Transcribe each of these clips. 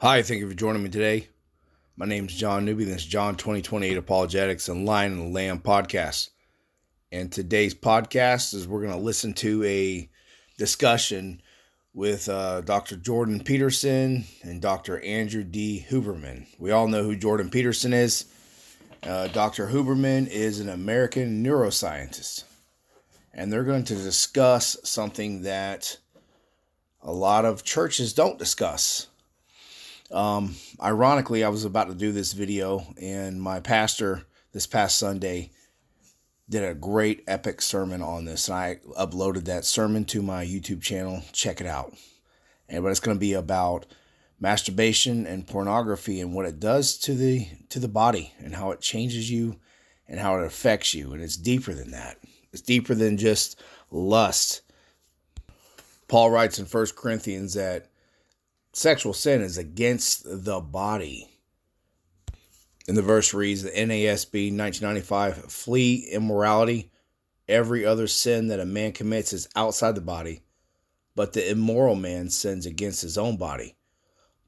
Hi, thank you for joining me today. My name is John Newby. This is John 2028 Apologetics and Lion and Lamb podcast. And today's podcast is we're going to listen to a discussion with uh, Dr. Jordan Peterson and Dr. Andrew D. Huberman. We all know who Jordan Peterson is. Uh, Dr. Huberman is an American neuroscientist. And they're going to discuss something that a lot of churches don't discuss. Um, ironically, I was about to do this video, and my pastor this past Sunday did a great epic sermon on this, and I uploaded that sermon to my YouTube channel. Check it out. And but it's going to be about masturbation and pornography and what it does to the to the body and how it changes you and how it affects you. And it's deeper than that. It's deeper than just lust. Paul writes in 1 Corinthians that sexual sin is against the body. And the verse reads the NASB 1995 flee immorality. Every other sin that a man commits is outside the body, but the immoral man sins against his own body.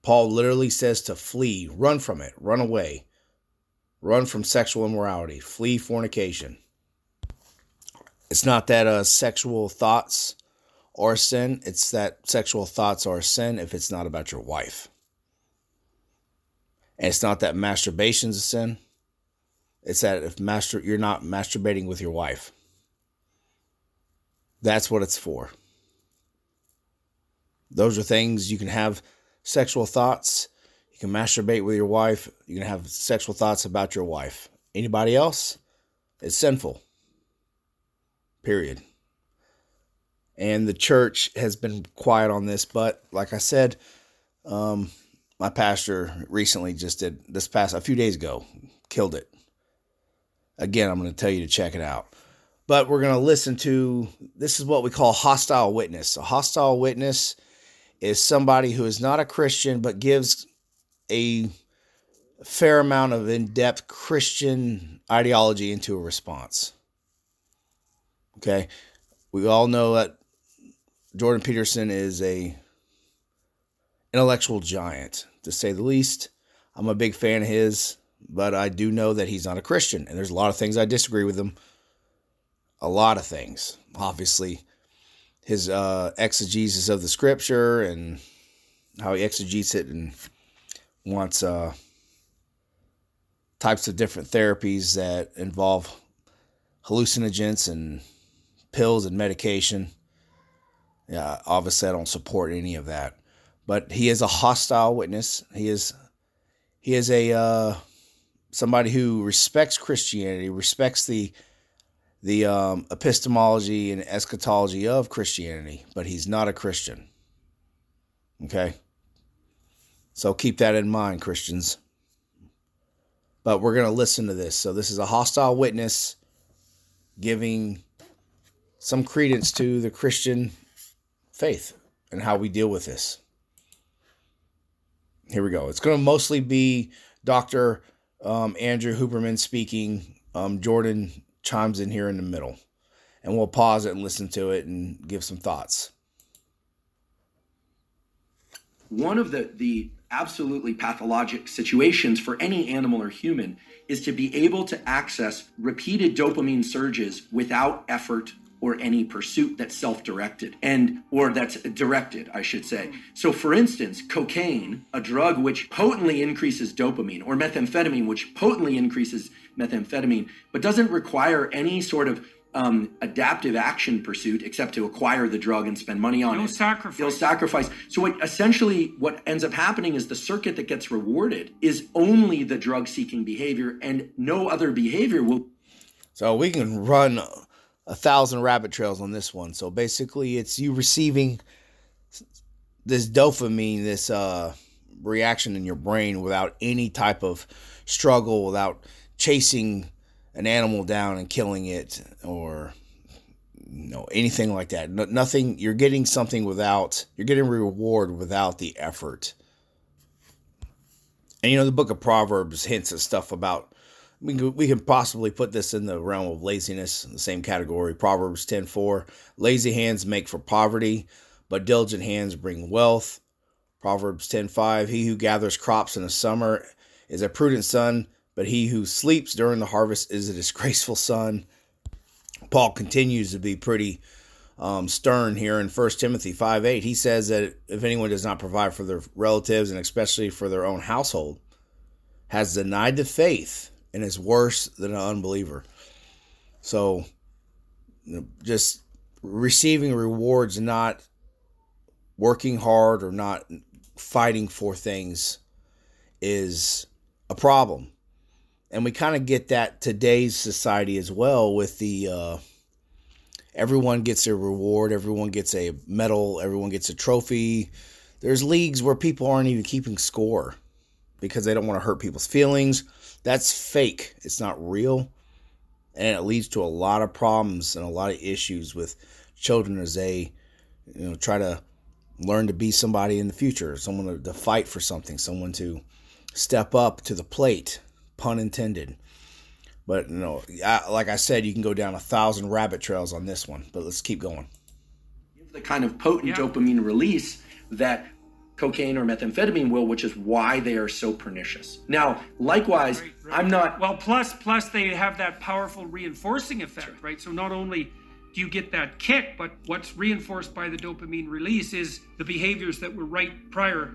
Paul literally says to flee, run from it, run away, run from sexual immorality, flee fornication. It's not that uh, sexual thoughts are sin, it's that sexual thoughts are sin if it's not about your wife. And it's not that masturbation's a sin. It's that if master you're not masturbating with your wife. That's what it's for. Those are things you can have sexual thoughts. You can masturbate with your wife. You can have sexual thoughts about your wife. Anybody else? It's sinful. Period. And the church has been quiet on this, but like I said, um, my pastor recently just did this past a few days ago, killed it. Again, I'm going to tell you to check it out. But we're going to listen to this is what we call hostile witness. A hostile witness is somebody who is not a Christian but gives a fair amount of in depth Christian ideology into a response. Okay. We all know that Jordan Peterson is a intellectual giant, to say the least. I'm a big fan of his, but I do know that he's not a Christian, and there's a lot of things I disagree with him. A lot of things. Obviously, his uh, exegesis of the scripture and how he exegetes it and wants uh, types of different therapies that involve hallucinogens and pills and medication. Yeah, obviously I don't support any of that, but he is a hostile witness. He is he is a uh, somebody who respects Christianity, respects the the um, epistemology and eschatology of Christianity, but he's not a Christian. Okay? So keep that in mind, Christians. But we're to listen to this. So, this is a hostile witness giving some credence to the Christian faith and how we deal with this. Here we go. It's going to mostly be Dr. Um, Andrew Huberman speaking. Um, Jordan chimes in here in the middle. And we'll pause it and listen to it and give some thoughts. One of the, the absolutely pathologic situations for any animal or human is to be able to access repeated dopamine surges without effort or any pursuit that's self-directed and or that's directed i should say so for instance cocaine a drug which potently increases dopamine or methamphetamine which potently increases methamphetamine but doesn't require any sort of um, adaptive action pursuit except to acquire the drug and spend money on no it. sacrifice. You'll sacrifice. So what, essentially, what ends up happening is the circuit that gets rewarded is only the drug-seeking behavior, and no other behavior will. So we can run a thousand rabbit trails on this one. So basically, it's you receiving this dopamine, this uh, reaction in your brain without any type of struggle, without chasing an animal down and killing it, or you know anything like that. No, nothing. You're getting something without. You're getting reward without the effort. And you know the book of Proverbs hints at stuff about we can, we can possibly put this in the realm of laziness in the same category proverbs 10:4, lazy hands make for poverty but diligent hands bring wealth Proverbs 10:5 He who gathers crops in the summer is a prudent son, but he who sleeps during the harvest is a disgraceful son. Paul continues to be pretty um, stern here in 1 Timothy 5 8. He says that if anyone does not provide for their relatives and especially for their own household, has denied the faith and is worse than an unbeliever. So, you know, just receiving rewards, not working hard or not fighting for things, is a problem. And we kind of get that today's society as well with the uh, everyone gets a reward, everyone gets a medal, everyone gets a trophy. There's leagues where people aren't even keeping score because they don't want to hurt people's feelings. That's fake. It's not real. And it leads to a lot of problems and a lot of issues with children as they you know try to learn to be somebody in the future, someone to, to fight for something, someone to step up to the plate, pun intended. But you know, I, like I said, you can go down a thousand rabbit trails on this one. But let's keep going. The kind of potent yeah. dopamine release that cocaine or methamphetamine will, which is why they are so pernicious. Now, likewise, right, right. I'm not. Well, plus, plus they have that powerful reinforcing effect, right. right? So not only do you get that kick, but what's reinforced by the dopamine release is the behaviors that were right prior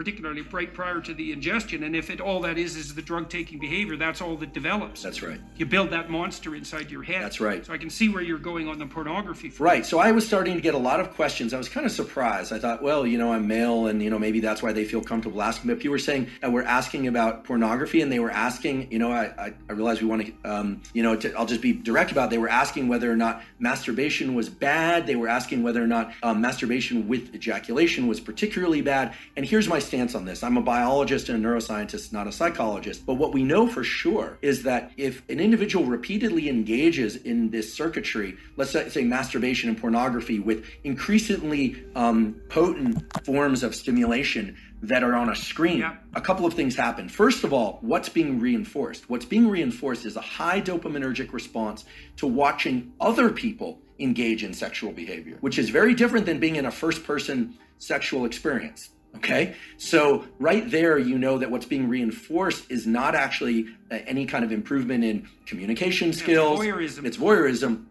particularly right prior to the ingestion. And if it all that is is the drug taking behavior, that's all that develops. That's right. You build that monster inside your head. That's right. So I can see where you're going on the pornography. Right. So I was starting to get a lot of questions. I was kind of surprised. I thought, well, you know, I'm male, and you know, maybe that's why they feel comfortable asking. Me. But people were saying that we're asking about pornography, and they were asking, you know, I I, I realized we want to, um, you know, to, I'll just be direct about. It. They were asking whether or not masturbation was bad. They were asking whether or not um, masturbation with ejaculation was particularly bad. And here's my stance on this. I'm a biologist and a neuroscientist, not a psychologist. But what we know for sure is that if an individual repeatedly engages in this circuitry, let's say, masturbation and pornography with increasingly um, potent forms of stimulation, that are on a screen, yeah. a couple of things happen. First of all, what's being reinforced? What's being reinforced is a high dopaminergic response to watching other people engage in sexual behavior, which is very different than being in a first person sexual experience. Okay, so right there, you know that what's being reinforced is not actually uh, any kind of improvement in communication skills. It's voyeurism. It's voyeurism.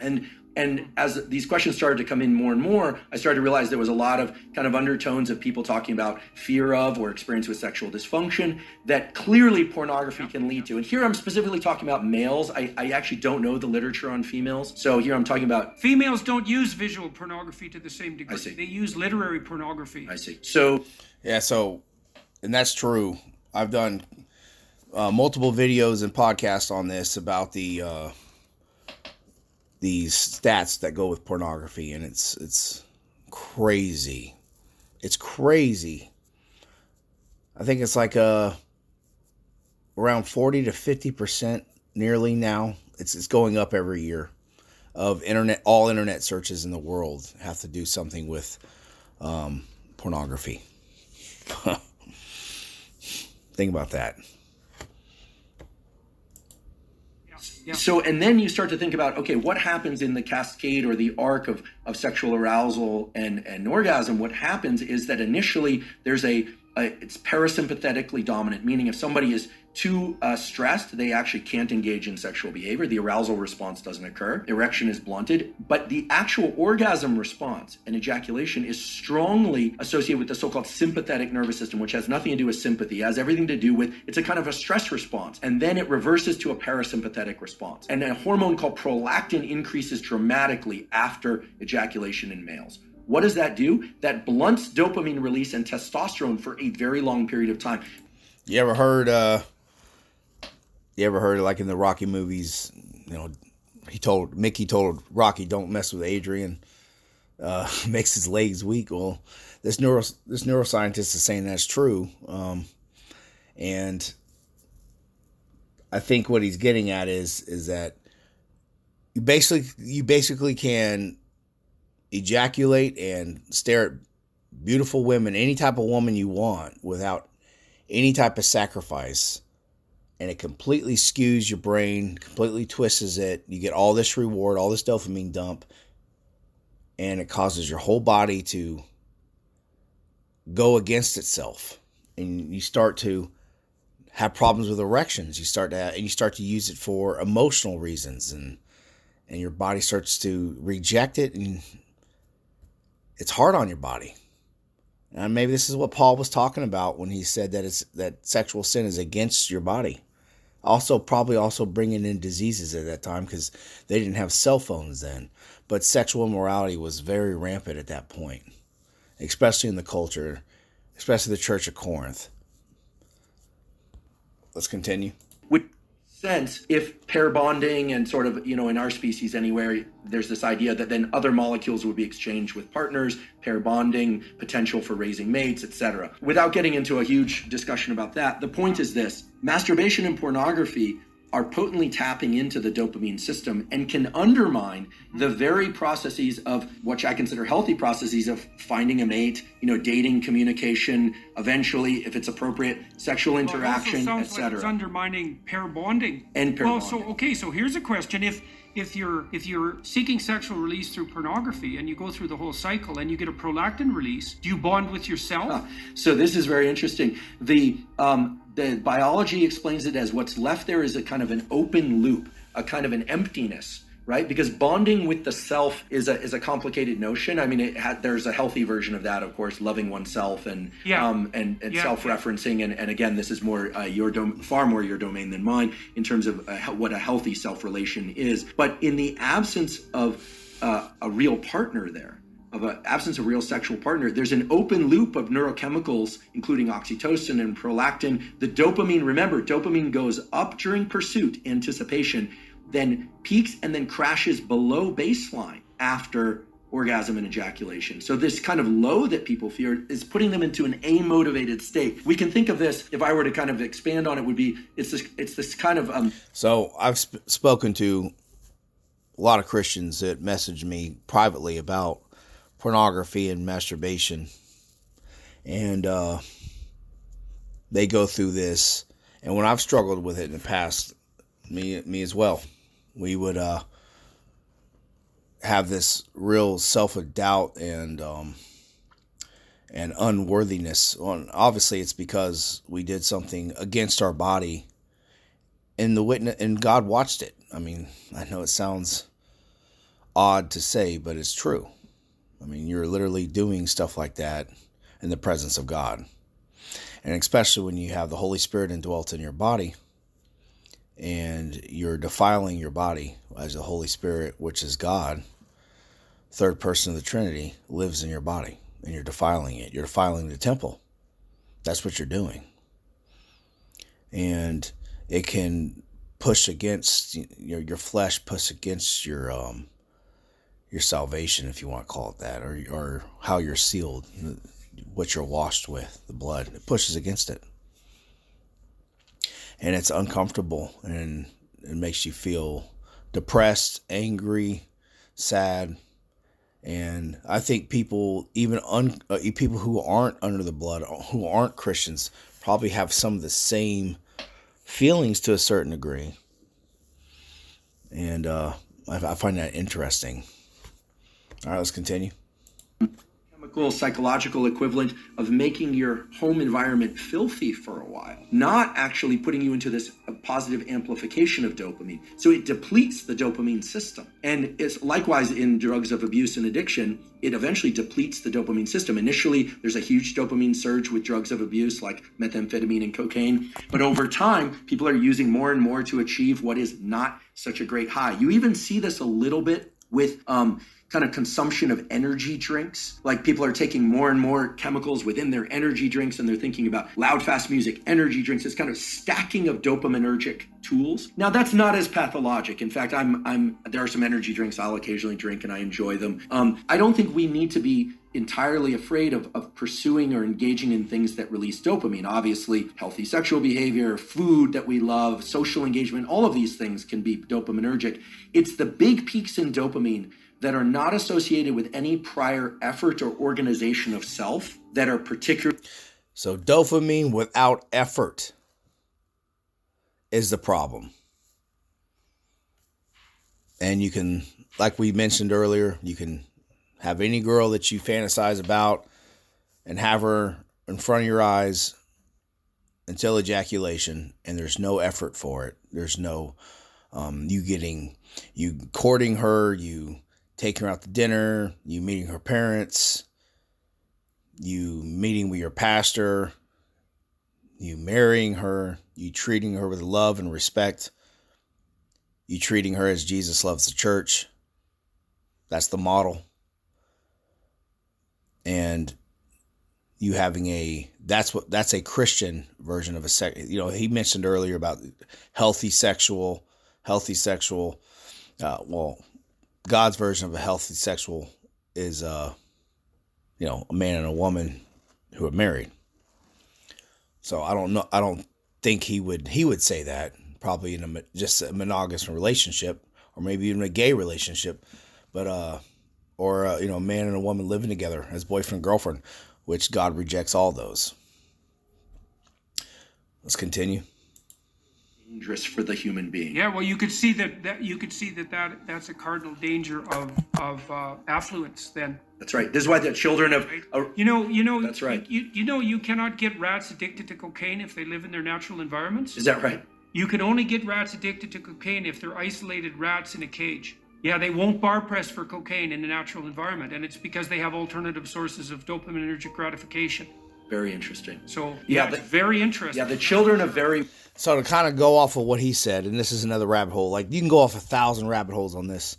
And and as these questions started to come in more and more, I started to realize there was a lot of kind of undertones of people talking about fear of or experience with sexual dysfunction that clearly pornography can lead to. And here I'm specifically talking about males. I, I actually don't know the literature on females. So here I'm talking about. Females don't use visual pornography to the same degree. I see. They use literary pornography. I see. So. Yeah, so, and that's true. I've done uh, multiple videos and podcasts on this about the. Uh, these stats that go with pornography and it's it's crazy. It's crazy. I think it's like uh around 40 to 50% nearly now. It's it's going up every year of internet all internet searches in the world have to do something with um, pornography. Think about that. So, and then you start to think about, okay, what happens in the cascade or the arc of, of sexual arousal and, and orgasm? What happens is that initially there's a, a it's parasympathetically dominant, meaning if somebody is too uh, stressed, they actually can't engage in sexual behavior. The arousal response doesn't occur. Erection is blunted, but the actual orgasm response and ejaculation is strongly associated with the so-called sympathetic nervous system, which has nothing to do with sympathy. It has everything to do with it's a kind of a stress response, and then it reverses to a parasympathetic response. And a hormone called prolactin increases dramatically after ejaculation in males. What does that do? That blunts dopamine release and testosterone for a very long period of time. You ever heard uh you ever heard like in the Rocky movies, you know, he told Mickey told Rocky, "Don't mess with Adrian." Uh, makes his legs weak. Well, this neuro this neuroscientist is saying that's true, um, and I think what he's getting at is is that you basically you basically can ejaculate and stare at beautiful women, any type of woman you want, without any type of sacrifice. And it completely skews your brain, completely twists it. You get all this reward, all this dopamine dump, and it causes your whole body to go against itself. And you start to have problems with erections. You start to have, and you start to use it for emotional reasons. And and your body starts to reject it and it's hard on your body. And maybe this is what paul was talking about when he said that it's that sexual sin is against your body. Also probably also bringing in diseases at that time because they didn't have cell phones then. But sexual immorality was very rampant at that point especially in the culture especially the church of corinth. Let's continue sense if pair bonding and sort of you know in our species anywhere there's this idea that then other molecules would be exchanged with partners pair bonding potential for raising mates etc without getting into a huge discussion about that the point is this. Masturbation and pornography are potently tapping into the dopamine system and can undermine the very processes of which I consider healthy processes of finding a mate, you know, dating, communication, eventually, if it's appropriate, sexual Well, interaction, like etc. it's undermining pair bonding. And pair well, bonding. so okay, so here's a question: if if you're if you're seeking sexual release through pornography and you go through the whole cycle and you get a prolactin release, do you bond with yourself? So this is very interesting. The um, the biology explains it as what's left there is a kind of an open loop, a kind of an emptiness, right? Because bonding with the self is a is a complicated notion. I mean, it had, there's a healthy version of that, of course, loving oneself and Yeah. um, and, and Yeah. self-referencing. And, and again, this is more uh, your dom- far more your domain than mine in terms of uh, what a healthy self-relation is. But in the absence of uh, a real partner there of an absence of real sexual partner, there's an open loop of neurochemicals, including oxytocin and prolactin. The dopamine, remember, dopamine goes up during pursuit, anticipation, then peaks and then crashes below baseline after orgasm and ejaculation. So this kind of low that people fear is putting them into an amotivated state. We can think of this, if I were to kind of expand on it, would be it's this it's this kind of um, So I've sp- spoken to a lot of Christians that message me privately about pornography and masturbation, and uh, they go through this. And when I've struggled with it in the past, me me as well, we would uh, have this real self doubt and um, and unworthiness. Well, obviously, it's because we did something against our body and the witness and God watched it. I mean, I know it sounds odd to say, but it's true. I mean, you're literally doing stuff like that in the presence of God. And especially when you have the Holy Spirit indwelt in your body and you're defiling your body as the Holy Spirit, which is God, third person of the Trinity, lives in your body and you're defiling it. You're defiling the temple. That's what you're doing. And it can push against your your flesh, push against your um your salvation, if you want to call it that, or or how you're sealed, what you're washed with, the blood. It pushes against it, and it's uncomfortable, and it makes you feel depressed, angry, sad. And I think people, even un, uh, people who aren't under the blood, who aren't Christians, probably have some of the same feelings to a certain degree. And uh, I, I find that interesting. All right, let's continue. Psychological equivalent of making your home environment filthy for a while, not actually putting you into this positive amplification of dopamine. So it depletes the dopamine system. And it's likewise in drugs of abuse and addiction, it eventually depletes the dopamine system. Initially, there's a huge dopamine surge with drugs of abuse like methamphetamine and cocaine. But over time, people are using more and more to achieve what is not such a great high. You even see this a little bit with um, kind of consumption of energy drinks. Like people are taking more and more chemicals within their energy drinks and they're thinking about loud, fast music, energy drinks. It's kind of stacking of dopaminergic tools. Now that's not as pathologic. In fact, I'm I'm there are some energy drinks I'll occasionally drink and I enjoy them. Um, I don't think we need to be entirely afraid of, of pursuing or engaging in things that release dopamine. Obviously, healthy sexual behavior, food that we love, social engagement, all of these things can be dopaminergic. It's the big peaks in dopamine that are not associated with any prior effort or organization of self that are particular So, dopamine without effort is the problem. And you can, like we mentioned earlier, you can have any girl that you fantasize about and have her in front of your eyes until ejaculation, and there's no effort for it. There's no um, you getting you courting her, you taking her out to dinner, you meeting her parents, you meeting with your pastor, you marrying her, you treating her with love and respect, you treating her as Jesus loves the church. That's the model. And you having a that's what that's a Christian version of a sex. You know, he mentioned earlier about healthy sexual, healthy sexual. Uh, well, God's version of a healthy sexual is, uh, you know, a man and a woman who are married. So I don't know. I don't think he would. He would say that probably in a just a monogamous relationship, or maybe even a gay relationship, but uh, or uh, you know, a man and a woman living together as boyfriend and girlfriend which God rejects all those. Let's continue. Dangerous for the human being. Yeah, well, you could see that, that you could see that, that that's a cardinal danger of of uh, affluence. Then that's right. This is why the children of uh, you know you know that's right. You, you know you cannot get rats addicted to cocaine if they live in their natural environments. Is that right? You can only get rats addicted to cocaine if they're isolated rats in a cage. Yeah, they won't bar press for cocaine in the natural environment, and it's because they have alternative sources of dopaminergic gratification. Very interesting. So yeah, yeah the, very interesting. Yeah, the children are very. So to kind of go off of what he said, and this is another rabbit hole. Like you can go off a thousand rabbit holes on this.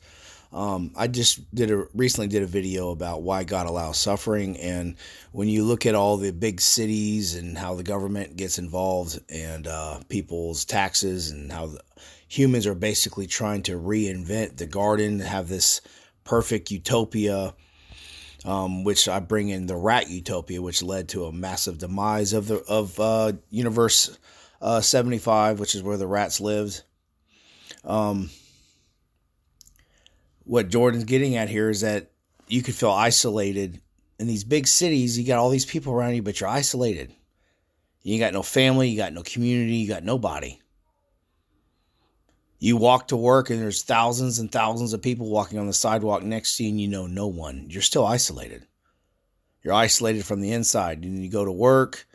Um, I just did a recently did a video about why God allows suffering, and when you look at all the big cities and how the government gets involved and uh, people's taxes and how the, humans are basically trying to reinvent the garden, have this perfect utopia, um, which I bring in the rat utopia, which led to a massive demise of the of uh, universe uh, seventy five, which is where the rats lived. Um, what Jordan's getting at here is that you could feel isolated in these big cities. You got all these people around you, but you're isolated. You got no family, you got no community, you got nobody. You walk to work and there's thousands and thousands of people walking on the sidewalk next to you and you know no one. You're still isolated. You're isolated from the inside. And you go to work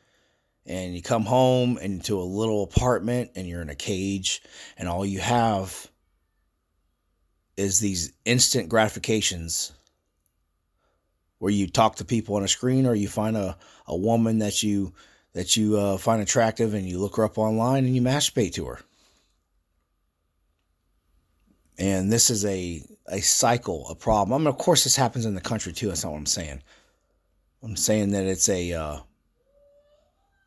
and you come home into a little apartment and you're in a cage and all you have is these instant gratifications where you talk to people on a screen or you find a, a woman that you that you uh, find attractive and you look her up online and you masturbate to her and this is a a cycle, a problem. I mean, of course, this happens in the country too. That's not what I'm saying. I'm saying that it's a uh,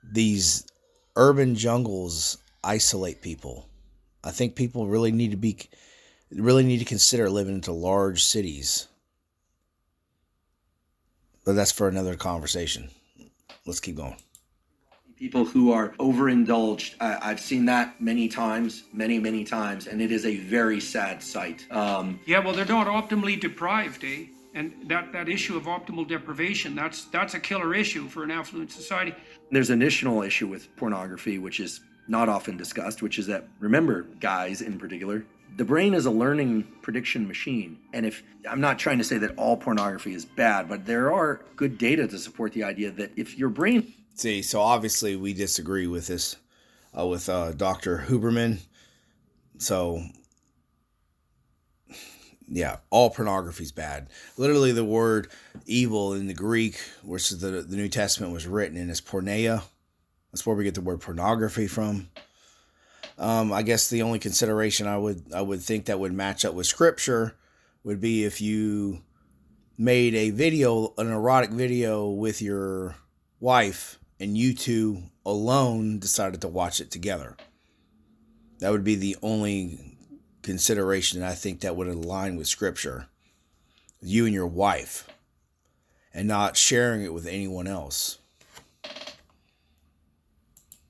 these urban jungles isolate people. I think people really need to be really need to consider living into large cities. But that's for another conversation. Let's keep going people who are overindulged. I, have seen that many times, many, many times, and it is a very sad sight. Um, yeah, well, they're not optimally deprived, eh? And that, that issue of optimal deprivation, that's that's a killer issue for an affluent society. There's an additional issue with pornography, which is not often discussed, which is that remember, guys in particular, the brain is a learning prediction machine. And if I'm not trying to say that all pornography is bad, but there are good data to support the idea that if your brain See, so obviously we disagree with this, uh, with uh, Dr. Huberman. So, yeah, all pornography is bad. Literally, the word evil in the Greek, which is the, the New Testament was written in, is porneia. That's where we get the word pornography from. Um, I guess the only consideration I would I would think that would match up with Scripture would be if you made a video, an erotic video with your wife and you two alone decided to watch it together. That would be the only consideration I think that would align with scripture. You and your wife, and not sharing it with anyone else.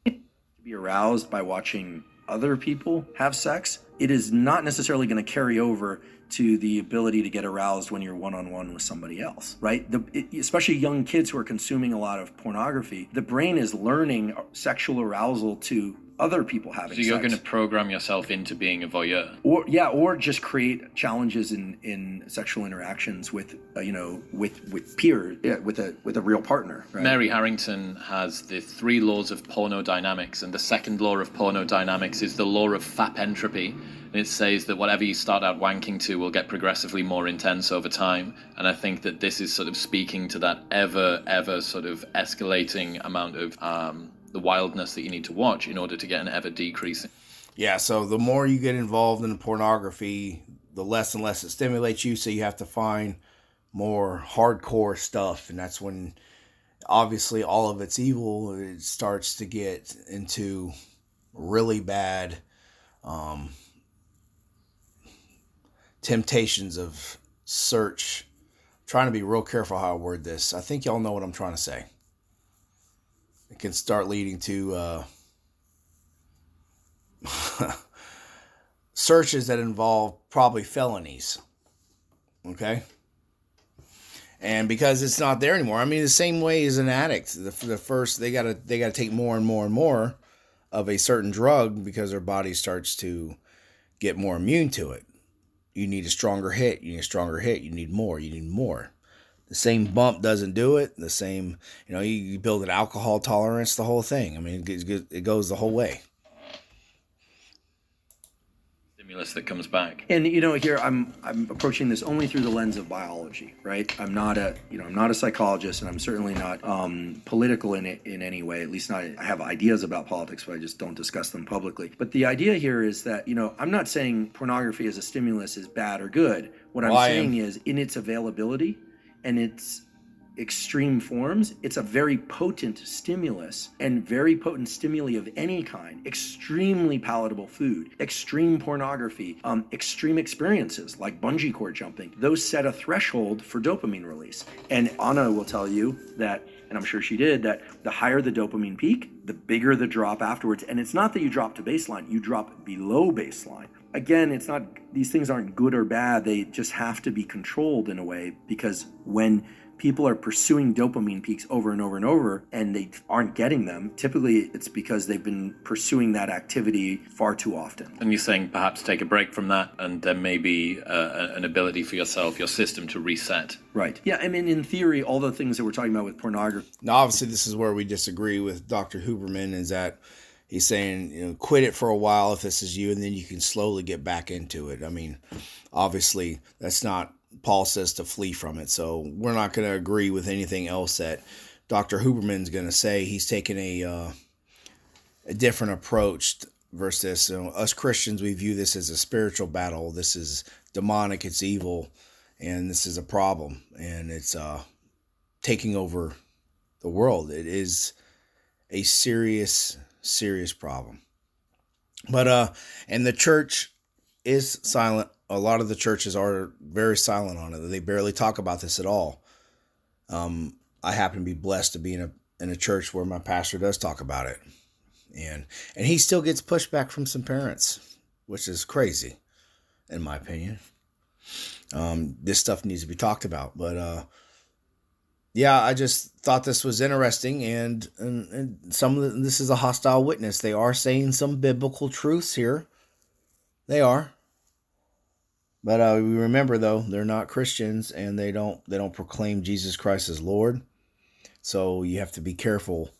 To be aroused by watching other people have sex. It is not necessarily going to carry over to the ability to get aroused when you're one-on-one with somebody else right the, it, especially young kids who are consuming a lot of pornography the brain is learning sexual arousal to other people having sex. So you're going to program yourself into being a voyeur. or yeah or just create challenges in in sexual interactions with uh, you know with with peer yeah, with a with a real partner right Mary Harrington has the three laws of pornodynamics, and the second law of pornodynamics is the law of fap entropy. And it says that whatever you start out wanking to will get progressively more intense over time. And I think that this is sort of speaking to that ever, ever sort of escalating amount of um, the wildness that you need to watch in order to get an ever decreasing. Yeah, so the more you get involved in the pornography, the less and less it stimulates you. So you have to find more hardcore stuff, and that's when obviously all of it's evil. It starts to get into really bad um, temptations of search. trying to be real careful how I word this. I think y'all know what I'm trying to say. It can start leading to. Uh, searches that involve probably felonies. Okay? And because it's not there anymore. I mean, the same way as an addict, the, the first they gotta they gotta take more and more and more of a certain drug because their body starts to get more immune to it. You need a stronger hit. You need a stronger hit. You need more. You need more. The same bump doesn't do it. The same, you know, you, you build an alcohol tolerance, the whole thing. I mean, it, goes- it goes the whole way. Stimulus that comes back. and you know here i'm i'm approaching this only through the lens of biology right i'm not a you know i'm not a psychologist and i'm certainly not um, political in it in any way at least not i have ideas about politics but i just don't discuss them publicly but the idea here is that you know i'm not saying pornography as a stimulus is bad or good what i'm Well, saying am. is in its availability and its extreme forms, it's a very potent stimulus and very potent stimuli of any kind. Extremely palatable food, extreme pornography, um, extreme experiences like bungee cord jumping. Those set a threshold for dopamine release. And Anna will tell you that, and I'm sure she did, that the higher the dopamine peak, the bigger the drop afterwards. And it's not that you drop to baseline, you drop below baseline again, it's not, these things aren't good or bad. They just have to be controlled in a way because when people are pursuing dopamine peaks over and over and over and they aren't getting them, typically it's because they've been pursuing that activity far too often. And you're saying perhaps take a break from that, and there may be uh, an ability for yourself, your system to reset. Right. Yeah. I mean, in theory, all the things that we're talking about with pornography, Now, obviously, this is where we disagree with Dr. Huberman is that he's saying, you know, quit it for a while if this is you, and then you can slowly get back into it. I mean, obviously, that's not, Paul says to flee from it. So we're not going to agree with anything else that Dr. Huberman's going to say. He's taking a, uh, a different approach versus. You know, us Christians, we view this as a spiritual battle. This is demonic, it's evil, and this is a problem. And it's, uh, taking over the world. It is a serious, serious problem. But uh and the church is silent. A lot of the churches are very silent on it. They barely talk about this at all. Um I happen to be blessed to be in a in a church where my pastor does talk about it. And and he still gets pushback from some parents, which is crazy in my opinion. Um this stuff needs to be talked about, but uh yeah, I just thought this was interesting, and, and, and some of the, this is a hostile witness. They are saying some biblical truths here. They are, but uh, we remember though they're not Christians, and they don't they don't proclaim Jesus Christ as Lord. So you have to be careful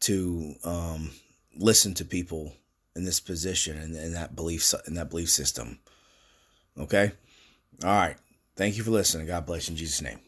to um, listen to people in this position and in that belief in that belief system. Okay, all right. Thank you for listening. God bless you in Jesus' name.